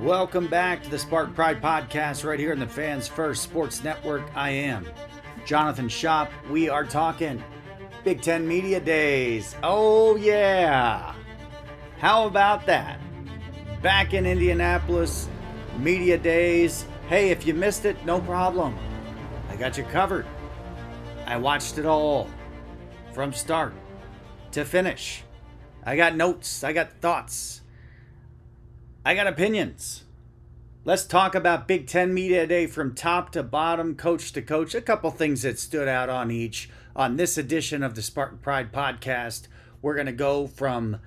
Welcome back to the Spartan Pride Podcast right here in the Fans First Sports Network. I am Jonathan Shop. We are talking Big Ten Media Days. Oh, yeah. How about that? Back in Indianapolis, Media Days. Hey, if you missed it, no problem. I got you covered. I watched it all from start to finish. I got notes, I got thoughts, I got opinions. Let's talk about Big Ten Media Day from top to bottom, coach to coach. A couple things that stood out on each. On this edition of the Spartan Pride podcast, we're going to go from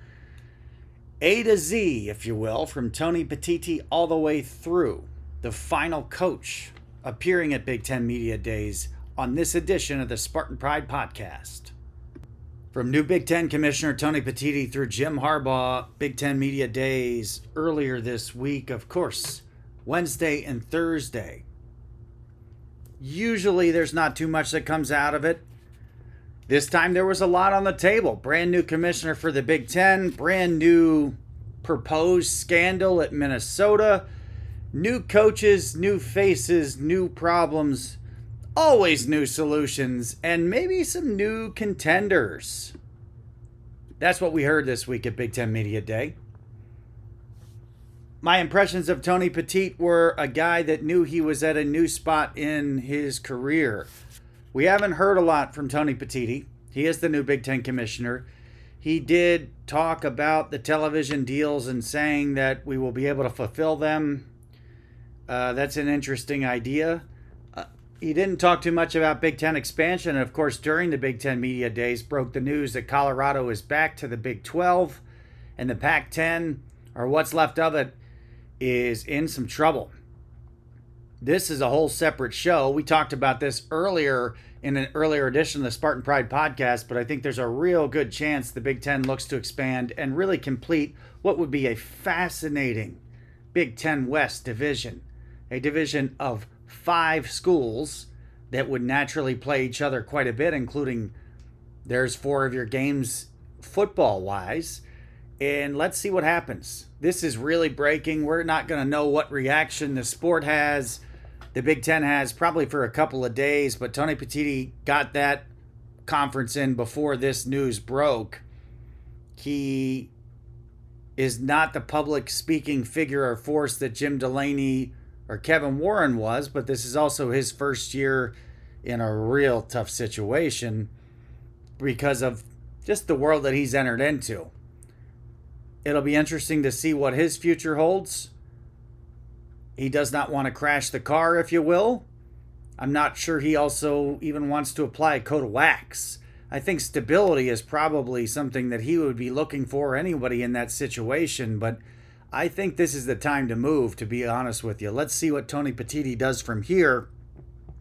A to Z, if you will, from Tony Petitti all the way through the final coach appearing at Big Ten Media Days on this edition of the Spartan Pride podcast. From new Big Ten Commissioner Tony Petitti through Jim Harbaugh, Big Ten Media Days earlier this week, of course, Wednesday and Thursday. Usually there's not too much that comes out of it. This time there was a lot on the table. Brand new commissioner for the Big Ten, brand new proposed scandal at Minnesota, new coaches, new faces, new problems always new solutions, and maybe some new contenders. That's what we heard this week at Big Ten Media Day. My impressions of Tony Petitti were a guy that knew he was at a new spot in his career. We haven't heard a lot from Tony Petitti. He is the new Big Ten commissioner. He did talk about the television deals and saying that we will be able to fulfill them. Uh, that's an interesting idea he didn't talk too much about Big Ten expansion. And of course, during the Big Ten media days, broke the news that Colorado is back to the Big 12 and the Pac 10, or what's left of it, is in some trouble. This is a whole separate show. We talked about this earlier in an earlier edition of the Spartan Pride podcast, but I think there's a real good chance the Big Ten looks to expand and really complete what would be a fascinating Big Ten West division, a division of five schools that would naturally play each other quite a bit, including there's four of your games football wise. And let's see what happens. This is really breaking. We're not going to know what reaction the sport has, the Big Ten has, probably for a couple of days. But Tony Petitti got that conference in before this news broke. He is not the public speaking figure or force that Jim Delany or Kevin Warren was, but this is also his first year in a real tough situation because of just the world that he's entered into. It'll be interesting to see what his future holds. He does not want to crash the car, if you will. I'm not sure he also even wants to apply a coat of wax. I think stability is probably something that he would be looking for anybody in that situation, but I think this is the time to move, to be honest with you. Let's see what Tony Petitti does from here.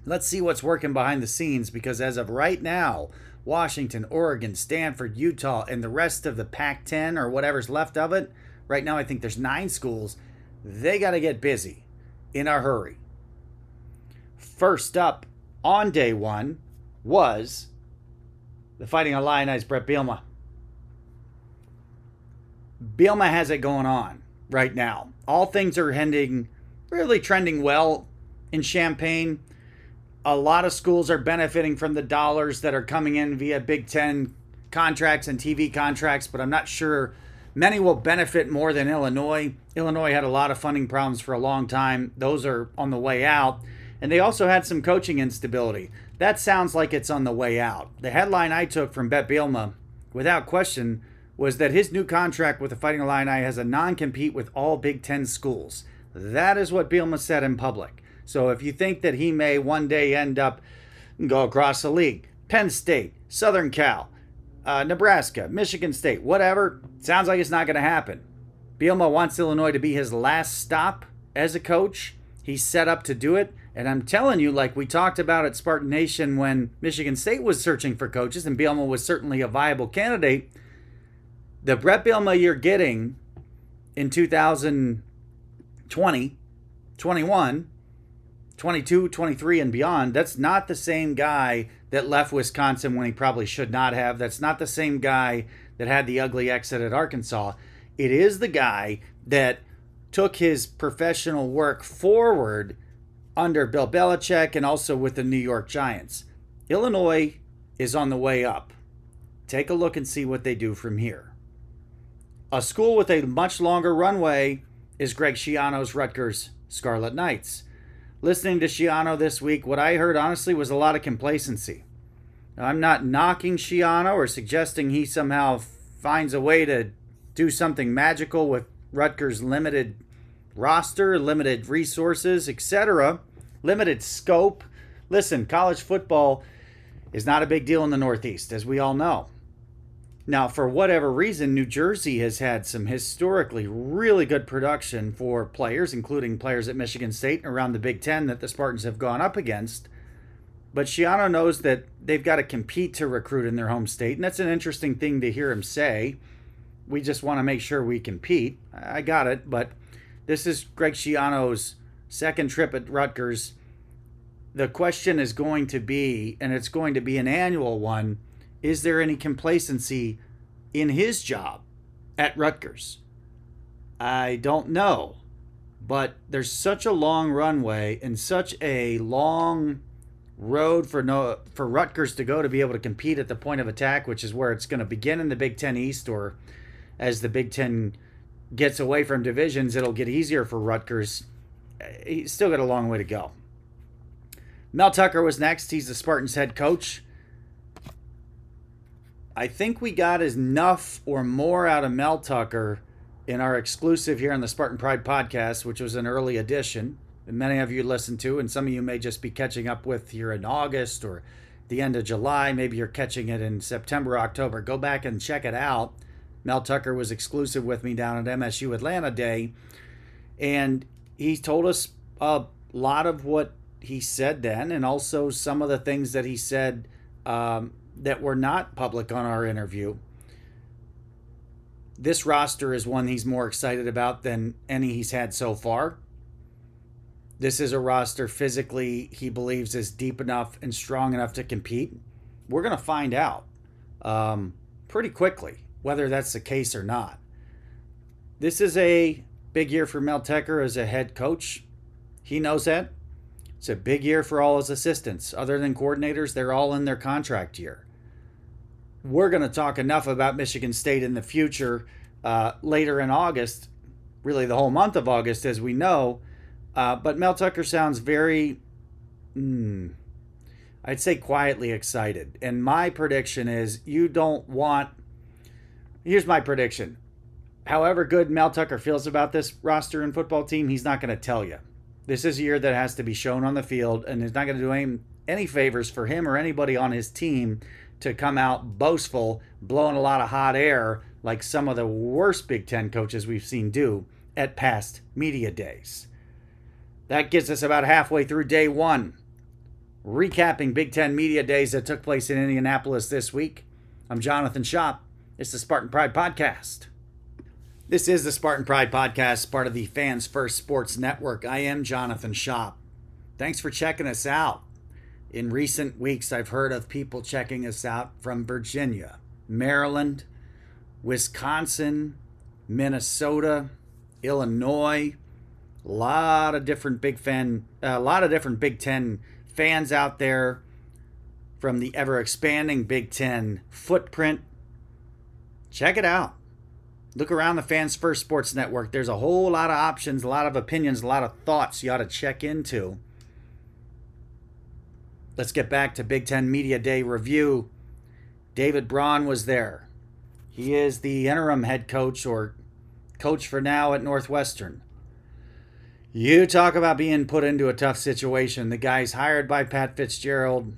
Let's see what's working behind the scenes because as of right now, Washington, Oregon, Stanford, Utah, and the rest of the Pac 10 or whatever's left of it, right now I think there's nine schools. They got to get busy in a hurry. First up on day one was the Fighting Illini's Bret Bielema. Bielema has it going on right now. All things are heading really trending well in Champaign. A lot of schools are benefiting from the dollars that are coming in via Big Ten contracts and TV contracts, but I'm not sure many will benefit more than Illinois. Illinois had a lot of funding problems for a long time, those are on the way out. And they also had some coaching instability. That sounds like it's on the way out. The headline I took from Bret Bielema, without question, was that his new contract with the Fighting Illini has a non compete with all Big Ten schools. That is what Bielema said in public. So if you think that he may one day end up go across the league, Penn State, Southern Cal, uh, Nebraska, Michigan State, whatever, sounds like it's not going to happen. Bielema wants Illinois to be his last stop as a coach. He's set up to do it. And I'm telling you, like we talked about at Spartan Nation when Michigan State was searching for coaches, and Bielema was certainly a viable candidate the Bret Bielema you're getting in 2020, 21, 22, 23, and beyond, that's not the same guy that left Wisconsin when he probably should not have. That's not the same guy that had the ugly exit at Arkansas. it is the guy that took his professional work forward under Bill Belichick and also with the New York Giants. Illinois is on the way up. Take a look and see what they do from here. A school with a much longer runway is Greg Schiano's Rutgers Scarlet Knights. Listening to Schiano this week, what I heard honestly was a lot of complacency. Now, I'm not knocking Schiano or suggesting he somehow finds a way to do something magical with Rutgers' limited roster, limited resources, etc., limited scope. Listen, college football is not a big deal in the Northeast, as we all know. Now, for whatever reason, New Jersey has had some historically really good production for players, including players at Michigan State and around the Big Ten that the Spartans have gone up against. But Schiano knows that they've got to compete to recruit in their home state, and that's an interesting thing to hear him say. We just want to make sure we compete. I got it, but this is Greg Schiano's second trip at Rutgers. The question is going to be, and it's going to be an annual one is there any complacency in his job at Rutgers? I don't know. But there's such a long runway and such a long road for no for Rutgers to go to be able to compete at the point of attack, which is where it's going to begin in the Big Ten East, or as the Big Ten gets away from divisions, it'll get easier for Rutgers. He's still got a long way to go. Mel Tucker was next. He's the Spartans head coach. I think we got enough or more out of Mel Tucker in our exclusive here on the Spartan Pride podcast, which was an early edition. And many of you listened to, and some of you may just be catching up with here in August or the end of July. Maybe you're catching it in September, October. Go back and check it out. Mel Tucker was exclusive with me down at MSU Atlanta Day, and he told us a lot of what he said then, and also some of the things that he said um, that were not public on our interview. This roster is one he's more excited about than any he's had so far. This is a roster physically he believes is deep enough and strong enough to compete. We're going to find out um, pretty quickly whether that's the case or not. This is a big year for Mel Tucker as a head coach. He knows that. It's a big year for all his assistants. Other than coordinators, they're all in their contract year we're going to talk enough about Michigan State in the future uh, later in August, really the whole month of August, as we know. Uh, but Mel Tucker sounds very, mm, I'd say, quietly excited. And my prediction is you don't want. Here's my prediction. However good Mel Tucker feels about this roster and football team, he's not going to tell you. This is a year that has to be shown on the field, and he's not going to do any, any favors for him or anybody on his team to come out boastful, blowing a lot of hot air like some of the worst Big Ten coaches we've seen do at past media days. That gets us about halfway through day one. Recapping Big Ten media days that took place in Indianapolis this week. I'm Jonathan Shop. It's the Spartan Pride Podcast. This is the Spartan Pride Podcast, part of the Fans First Sports Network. I am Jonathan Shop. Thanks for checking us out. In recent weeks, I've heard of people checking us out from Virginia, Maryland, Wisconsin, Minnesota, Illinois. A lot of different Big Fan, a lot of different Big Ten fans out there from the ever expanding Big Ten footprint. Check it out. Look around the Fans First Sports Network. There's a whole lot of options, a lot of opinions, a lot of thoughts you ought to check into. Let's get back to Big Ten Media Day review. David Braun was there. He is the interim head coach or coach for now at Northwestern. You talk about being put into a tough situation. The guy's hired by Pat Fitzgerald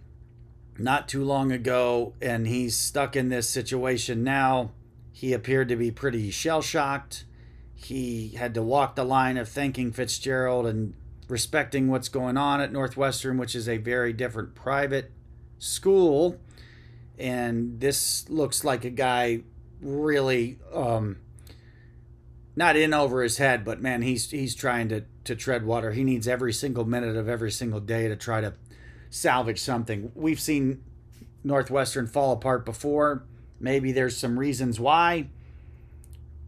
not too long ago, and he's stuck in this situation now. He appeared to be pretty shell shocked. He had to walk the line of thanking Fitzgerald and respecting what's going on at Northwestern, which is a very different private school. And this looks like a guy really um, not in over his head, but man, he's he's trying to to tread water. He needs every single minute of every single day to try to salvage something. We've seen Northwestern fall apart before. Maybe there's some reasons why.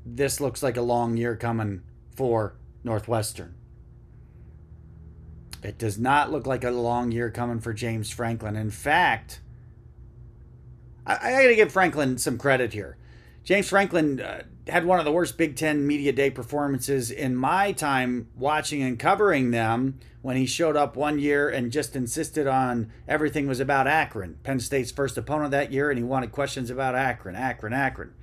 this looks like a long year coming for Northwestern. It does not look like a long year coming for James Franklin. In fact, I, I got to give Franklin some credit here. James Franklin uh, had one of the worst Big Ten Media Day performances in my time watching and covering them when he showed up one year and just insisted on everything was about Akron, Penn State's first opponent that year, and he wanted questions about Akron, Akron, Akron.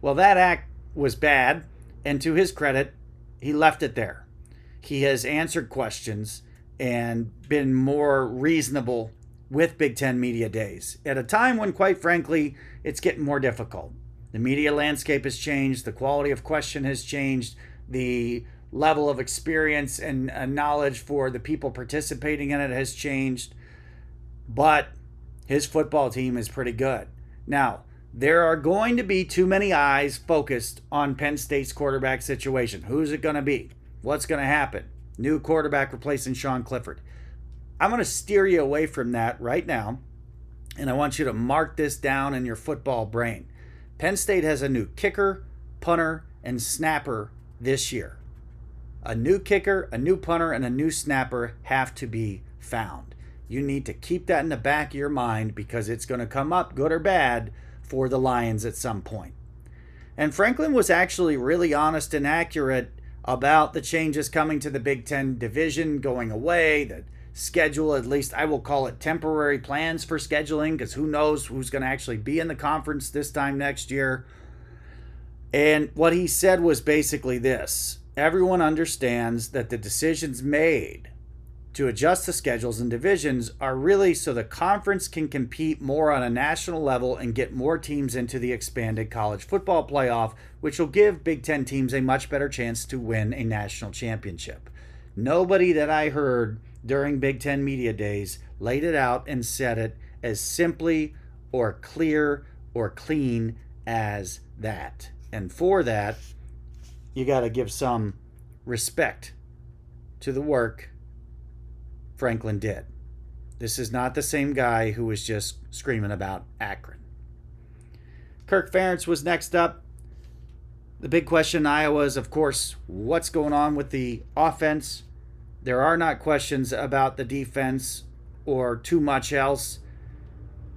Well, that act was bad, and to his credit, he left it there. He has answered questions and been more reasonable with Big Ten media days at a time when, quite frankly, it's getting more difficult. The media landscape has changed, the quality of question has changed, the level of experience and knowledge for the people participating in it has changed. But his football team is pretty good. Now, there are going to be too many eyes focused on Penn State's quarterback situation. Who's it going to be? What's going to happen? New quarterback replacing Sean Clifford. I'm going to steer you away from that right now, and I want you to mark this down in your football brain. Penn State has a new kicker, punter, and snapper this year. A new kicker, a new punter, and a new snapper have to be found. You need to keep that in the back of your mind because it's going to come up, good or bad, for the Lions at some point. And Franklin was actually really honest and accurate about the changes coming to the Big Ten division going away, the schedule, at least I will call it temporary plans for scheduling, because who knows who's going to actually be in the conference this time next year. And what he said was basically this everyone understands that the decisions made to adjust the schedules and divisions are really so the conference can compete more on a national level and get more teams into the expanded college football playoff, which will give Big Ten teams a much better chance to win a national championship. Nobody that I heard during Big Ten Media Days laid it out and said it as simply or clear or clean as that. And for that, you got to give some respect to the work Franklin did. This is not the same guy who was just screaming about Akron. Kirk Ferentz was next up. The big question in Iowa is, of course, what's going on with the offense? There are not questions about the defense or too much else.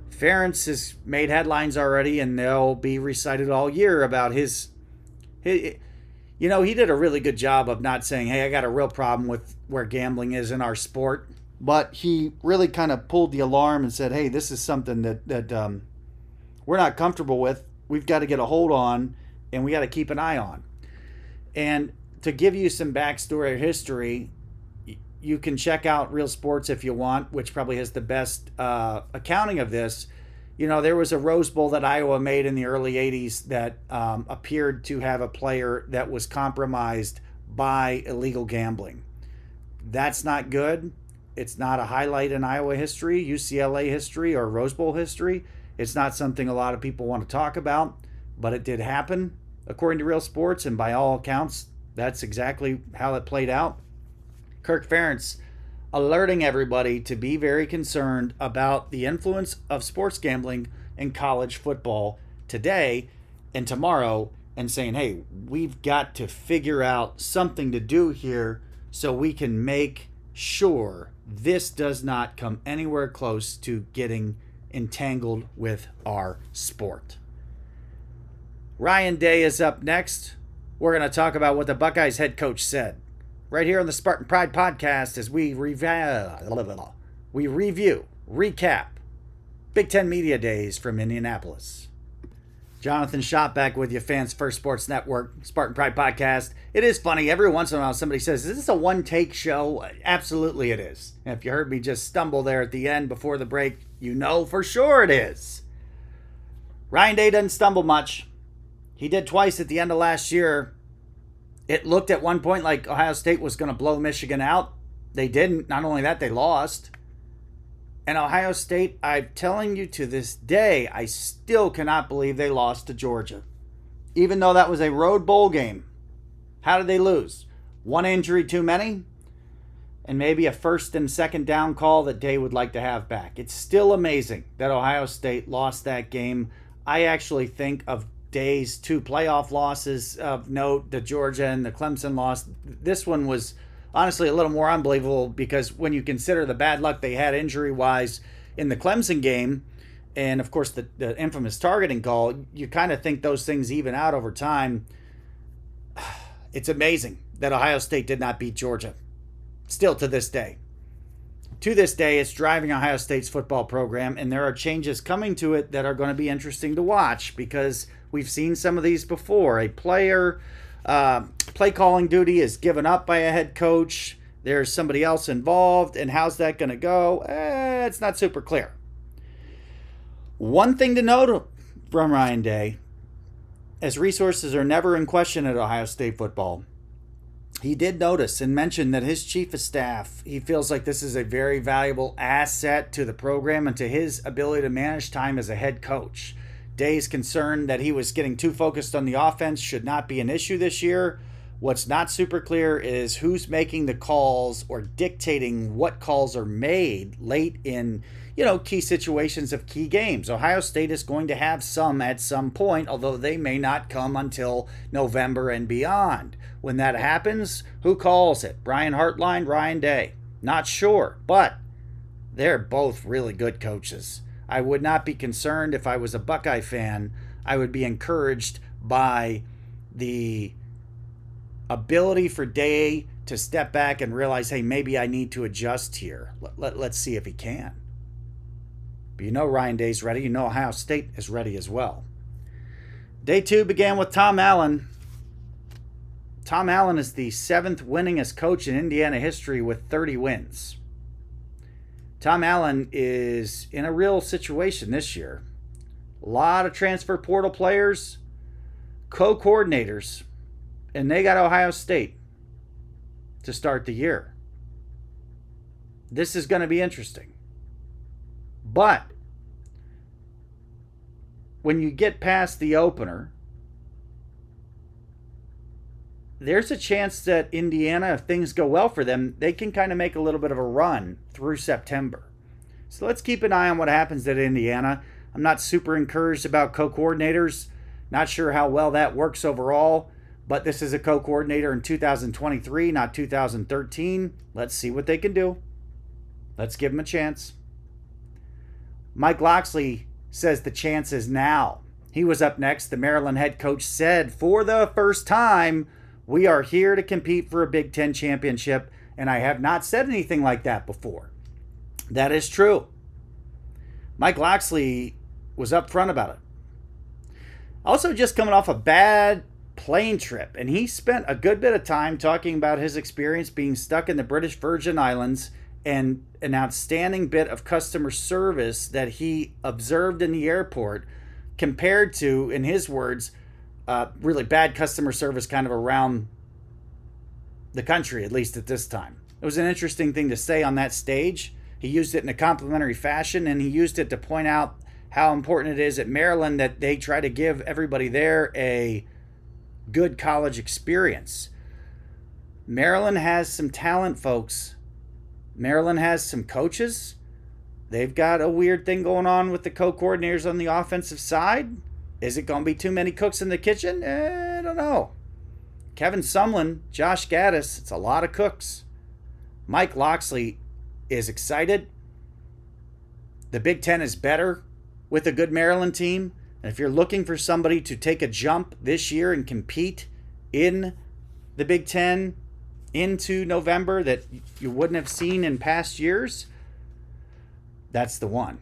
Ferentz has made headlines already, and they'll be recited all year about his, his. You know, he did a really good job of not saying, "Hey, I got a real problem with where gambling is in our sport," but he really kind of pulled the alarm and said, "Hey, this is something that that um, we're not comfortable with. We've got to get a hold on, and we got to keep an eye on." And to give you some backstory or history, you can check out Real Sports if you want, which probably has the best uh, accounting of this. You know, there was a Rose Bowl that Iowa made in the early 80s that um, appeared to have a player that was compromised by illegal gambling. That's not good. It's not a highlight in Iowa history, UCLA history, or Rose Bowl history. It's not something a lot of people want to talk about, but it did happen according to Real Sports, and by all accounts, that's exactly how it played out. Kirk Ferentz alerting everybody to be very concerned about the influence of sports gambling in college football today and tomorrow and saying, hey, we've got to figure out something to do here so we can make sure this does not come anywhere close to getting entangled with our sport. Ryan Day is up next. We're going to talk about what the Buckeyes head coach said right here on the Spartan Pride podcast as we review, we review, recap Big Ten Media Days from Indianapolis. Jonathan Shop back with you, Fans First Sports Network, Spartan Pride podcast. It is funny. Every once in a while, somebody says, Is this a one take show? Absolutely, it is. And if you heard me just stumble there at the end before the break, you know for sure it is. Ryan Day doesn't stumble much. He did twice at the end of last year it looked at one point like Ohio State was going to blow Michigan out. They didn't. Not only that, they lost. And Ohio State, I'm telling you to this day, I still cannot believe they lost to Georgia. Even though that was a road bowl game. How did they lose? One injury too many? And maybe a first and second down call that Day would like to have back. It's still amazing that Ohio State lost that game. I actually think of Day's two playoff losses of note, the Georgia and the Clemson loss. This one was honestly a little more unbelievable because when you consider the bad luck they had injury wise in the Clemson game, and of course the, the infamous targeting call, you kind of think those things even out over time. It's amazing that Ohio State did not beat Georgia, still to this day. To this day, it's driving Ohio State's football program, and there are changes coming to it that are going to be interesting to watch because we've seen some of these before. A player uh, play calling duty is given up by a head coach. There's somebody else involved, and how's that going to go? Eh, it's not super clear. One thing to note from Ryan Day, as resources are never in question at Ohio State football, he did notice and mention that his chief of staff, he feels like this is a very valuable asset to the program and to his ability to manage time as a head coach. Day's concern that he was getting too focused on the offense should not be an issue this year. What's not super clear is who's making the calls or dictating what calls are made late in, you know, key situations of key games. Ohio State is going to have some at some point, although they may not come until November and beyond. When that happens, who calls it? Brian Hartline, Ryan Day? Not sure, but they're both really good coaches. I would not be concerned if I was a Buckeye fan. I would be encouraged by the ability for Day to step back and realize, hey, maybe I need to adjust here. Let, let, let's see if he can. But you know Ryan Day's ready. You know Ohio State is ready as well. Day two began with Tom Allen. Tom Allen is the seventh winningest coach in Indiana history with 30 wins. Tom Allen is in a real situation this year. A lot of transfer portal players, co coordinators and they got Ohio State to start the year. This is going to be interesting. But when you get past the opener, there's a chance that Indiana, if things go well for them, they can kind of make a little bit of a run through September. So let's keep an eye on what happens at Indiana. I'm not super encouraged about co coordinators. Not sure how well that works overall but this is a co coordinator in 2023, not 2013. Let's see what they can do. Let's give them a chance. Mike Locksley says the chance is now. He was up next. The Maryland head coach said, for the first time, we are here to compete for a Big Ten championship, and I have not said anything like that before. That is true. Mike Locksley was upfront about it. Also, just coming off a bad plane trip, and he spent a good bit of time talking about his experience being stuck in the British Virgin Islands and an outstanding bit of customer service that he observed in the airport compared to, in his words, uh, really bad customer service kind of around the country, at least at this time. It was an interesting thing to say on that stage. He used it in a complimentary fashion and he used it to point out how important it is at Maryland that they try to give everybody there a good college experience. Maryland has some talent, folks. Maryland has some coaches. They've got a weird thing going on with the co coordinators on the offensive side. Is it going to be too many cooks in the kitchen? Eh, I don't know. Kevin Sumlin, Josh Gattis, it's a lot of cooks. Mike Locksley is excited. The Big Ten is better with a good Maryland team. And if you're looking for somebody to take a jump this year and compete in the Big Ten into November that you wouldn't have seen in past years, that's the one.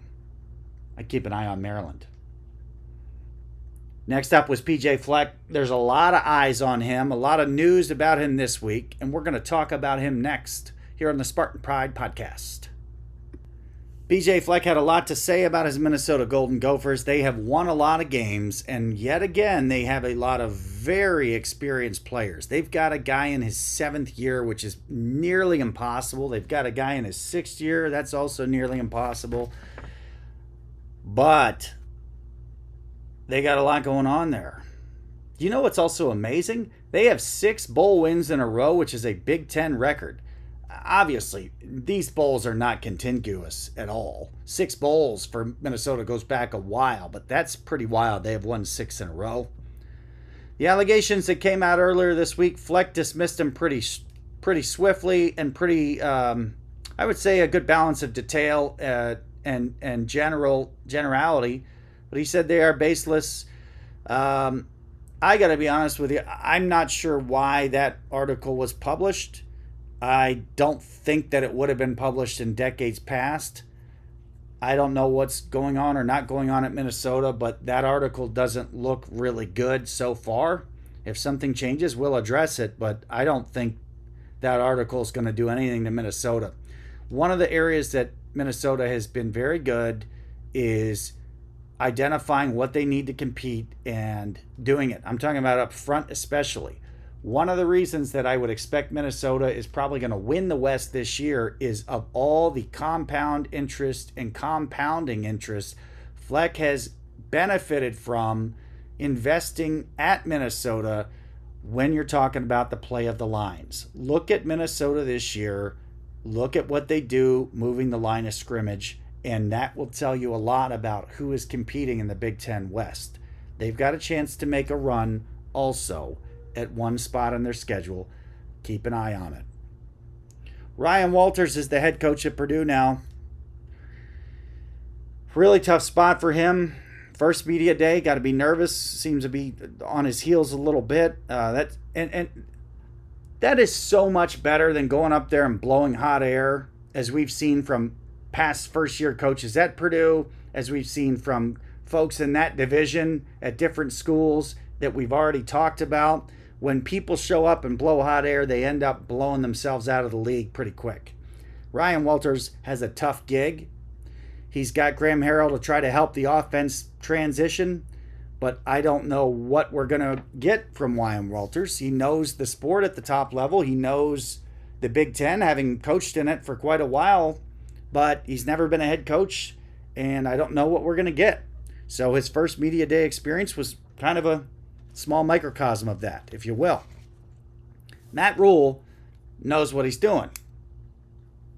I keep an eye on Maryland. Next up was PJ Fleck. There's a lot of eyes on him, a lot of news about him this week, and we're going to talk about him next here on the Spartan Pride podcast. PJ Fleck had a lot to say about his Minnesota Golden Gophers. They have won a lot of games, and yet again, they have a lot of very experienced players. They've got a guy in his seventh year, which is nearly impossible. They've got a guy in his sixth year, that's also nearly impossible. But they got a lot going on there. You know what's also amazing? They have six bowl wins in a row, which is a Big Ten record obviously these bowls are not contiguous at all. Six bowls for Minnesota goes back a while, but that's pretty wild. They have won six in a row. The allegations that came out earlier this week, Fleck dismissed them pretty, pretty swiftly and pretty, um, I would say, a good balance of detail uh, and and general generality. But he said they are baseless. Um, I got to be honest with you. I'm not sure why that article was published. I don't think that it would have been published in decades past. I don't know what's going on or not going on at Minnesota, but that article doesn't look really good so far. If something changes, we'll address it, but I don't think that article is going to do anything to Minnesota. One of the areas that Minnesota has been very good is identifying what they need to compete and doing it. I'm talking about up front, especially. One of the reasons that I would expect Minnesota is probably going to win the West this year is of all the compound interest and compounding interest Fleck has benefited from investing at Minnesota when you're talking about the play of the lines. Look at Minnesota this year. Look at what they do moving the line of scrimmage and that will tell you a lot about who is competing in the Big Ten West. They've got a chance to make a run also at one spot on their schedule. Keep an eye on it. Ryan Walters is the head coach at Purdue now. Really tough spot for him. First media day, got to be nervous. Seems to be on his heels a little bit. Uh, that and and that is so much better than going up there and blowing hot air, as we've seen from past first year coaches at Purdue, as we've seen from folks in that division at different schools that we've already talked about. When people show up and blow hot air, they end up blowing themselves out of the league pretty quick. Ryan Walters has a tough gig. He's got Graham Harrell to try to help the offense transition, but I don't know what we're going to get from Ryan Walters. He knows the sport at the top level, he knows the Big Ten, having coached in it for quite a while but he's never been a head coach, and I don't know what we're going to get. So his first media day experience was kind of a small microcosm of that, if you will. Matt Rhule knows what he's doing.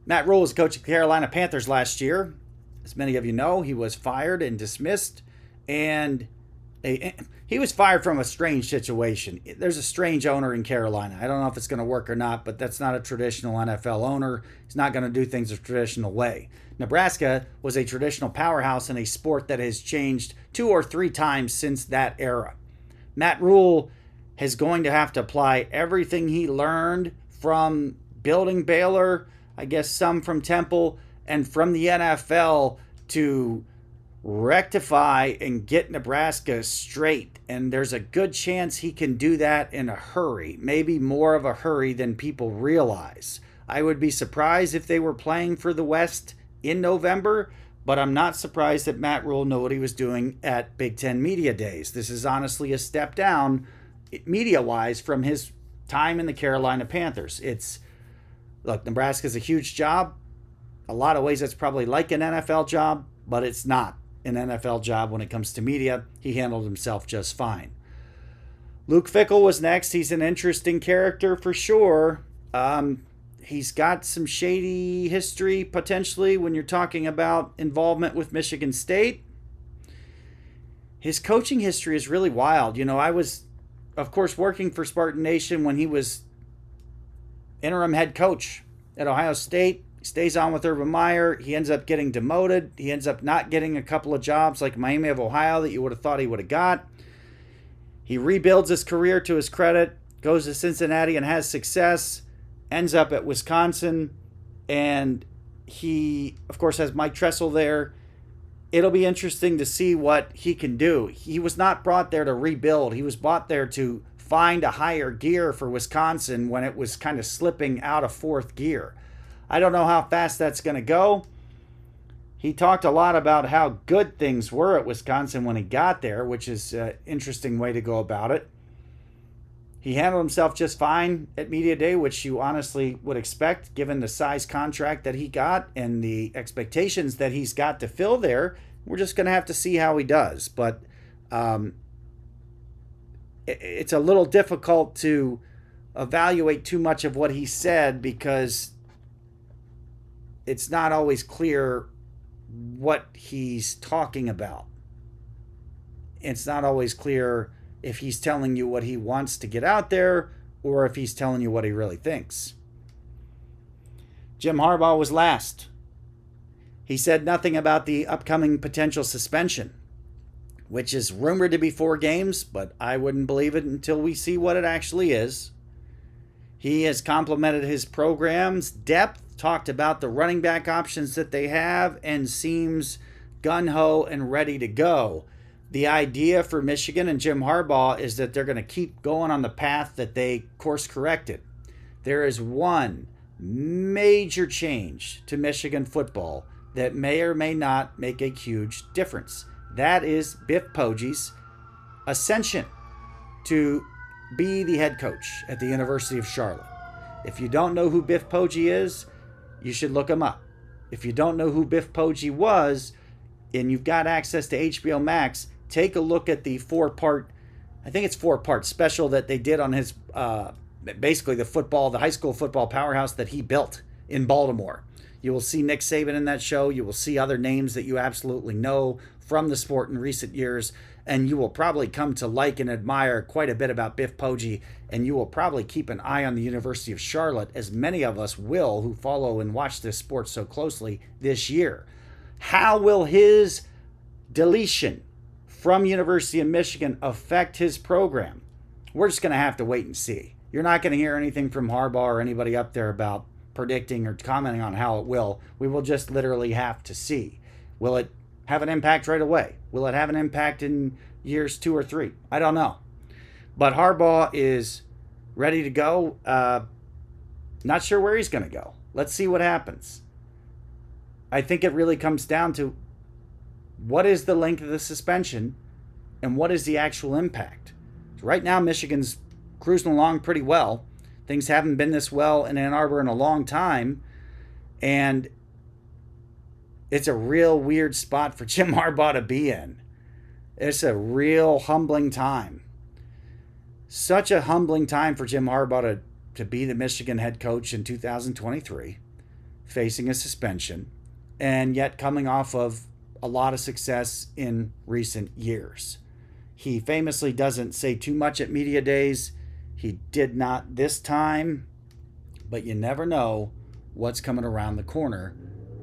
Matt Rhule was coach of the Carolina Panthers last year. As many of you know, he was fired and dismissed, and a, eh, he was fired from a strange situation. There's a strange owner in Carolina. I don't know if it's going to work or not, but that's not a traditional NFL owner. He's not going to do things a traditional way. Nebraska was a traditional powerhouse in a sport that has changed two or three times since that era. Matt Rhule is going to have to apply everything he learned from building Baylor, I guess some from Temple, and from the NFL to rectify and get Nebraska straight. And there's a good chance he can do that in a hurry, maybe more of a hurry than people realize. I would be surprised if they were playing for the West in November, but I'm not surprised that Matt Rhule knew what he was doing at Big Ten Media Days. This is honestly a step down, media wise, from his time in the Carolina Panthers. It's, look, Nebraska's a huge job. A lot of ways, it's probably like an NFL job, but it's not an NFL job when it comes to media. He handled himself just fine. Luke Fickell was next. He's an interesting character for sure. Um, he's got some shady history potentially when you're talking about involvement with Michigan State. His coaching history is really wild. You know, I was, of course, working for Spartan Nation when he was interim head coach at Ohio State stays on with Urban Meyer. He ends up getting demoted. He ends up not getting a couple of jobs like Miami of Ohio that you would have thought he would have got. He rebuilds his career to his credit, goes to Cincinnati and has success, ends up at Wisconsin, and he, of course, has Mike Tressel there. It'll be interesting to see what he can do. He was not brought there to rebuild, he was brought there to find a higher gear for Wisconsin when it was kind of slipping out of fourth gear. I don't know how fast that's going to go. He talked a lot about how good things were at Wisconsin when he got there, which is an interesting way to go about it. He handled himself just fine at Media Day, which you honestly would expect given the size contract that he got and the expectations that he's got to fill there. We're just going to have to see how he does. But um, it's a little difficult to evaluate too much of what he said because it's not always clear what he's talking about. It's not always clear if he's telling you what he wants to get out there or if he's telling you what he really thinks. Jim Harbaugh was last. He said nothing about the upcoming potential suspension, which is rumored to be four games, but I wouldn't believe it until we see what it actually is. He has complimented his program's depth, talked about the running back options that they have, and seems gun ho and ready to go. The idea for Michigan and Jim Harbaugh is that they're going to keep going on the path that they course corrected. There is one major change to Michigan football that may or may not make a huge difference. That is Biff Poggi's ascension to be the head coach at the University of Charlotte. If you don't know who Biff Poggi is, you should look him up. If you don't know who Biff Poggi was, and you've got access to HBO Max, take a look at the four part, I think it's four part special that they did on his, uh, basically the football, the high school football powerhouse that he built in Baltimore. You will see Nick Saban in that show. You will see other names that you absolutely know from the sport in recent years. And you will probably come to like and admire quite a bit about Biff Poggi. And you will probably keep an eye on the University of Charlotte, as many of us will who follow and watch this sport so closely this year. How will his deletion from University of Michigan affect his program? We're just going to have to wait and see. You're not going to hear anything from Harbaugh or anybody up there about predicting or commenting on how it will. We will just literally have to see. Will it have an impact right away? Will it have an impact in years two or three? I don't know. But Harbaugh is ready to go. Uh, not sure where he's going to go. Let's see what happens. I think it really comes down to what is the length of the suspension and what is the actual impact. So right now, Michigan's cruising along pretty well. Things haven't been this well in Ann Arbor in a long time. And it's a real weird spot for Jim Harbaugh to be in. It's a real humbling time. Such a humbling time for Jim Harbaugh to, to be the Michigan head coach in 2023, facing a suspension, and yet coming off of a lot of success in recent years. He famously doesn't say too much at media days. He did not this time, but you never know what's coming around the corner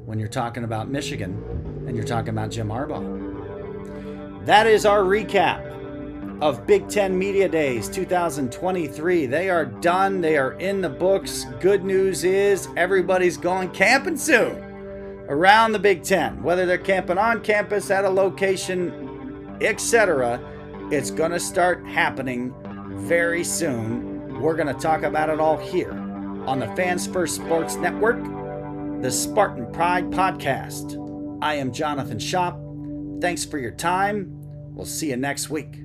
when you're talking about Michigan and you're talking about Jim Harbaugh. That is our recap of Big Ten Media Days 2023. They are done, they are in the books. Good news is everybody's going camping soon around the Big Ten, whether they're camping on campus, at a location, etc. It's going to start happening very soon. We're going to talk about it all here on the Fans First Sports Network, the Spartan Pride Podcast. I am Jonathan Shop. Thanks for your time. We'll see you next week.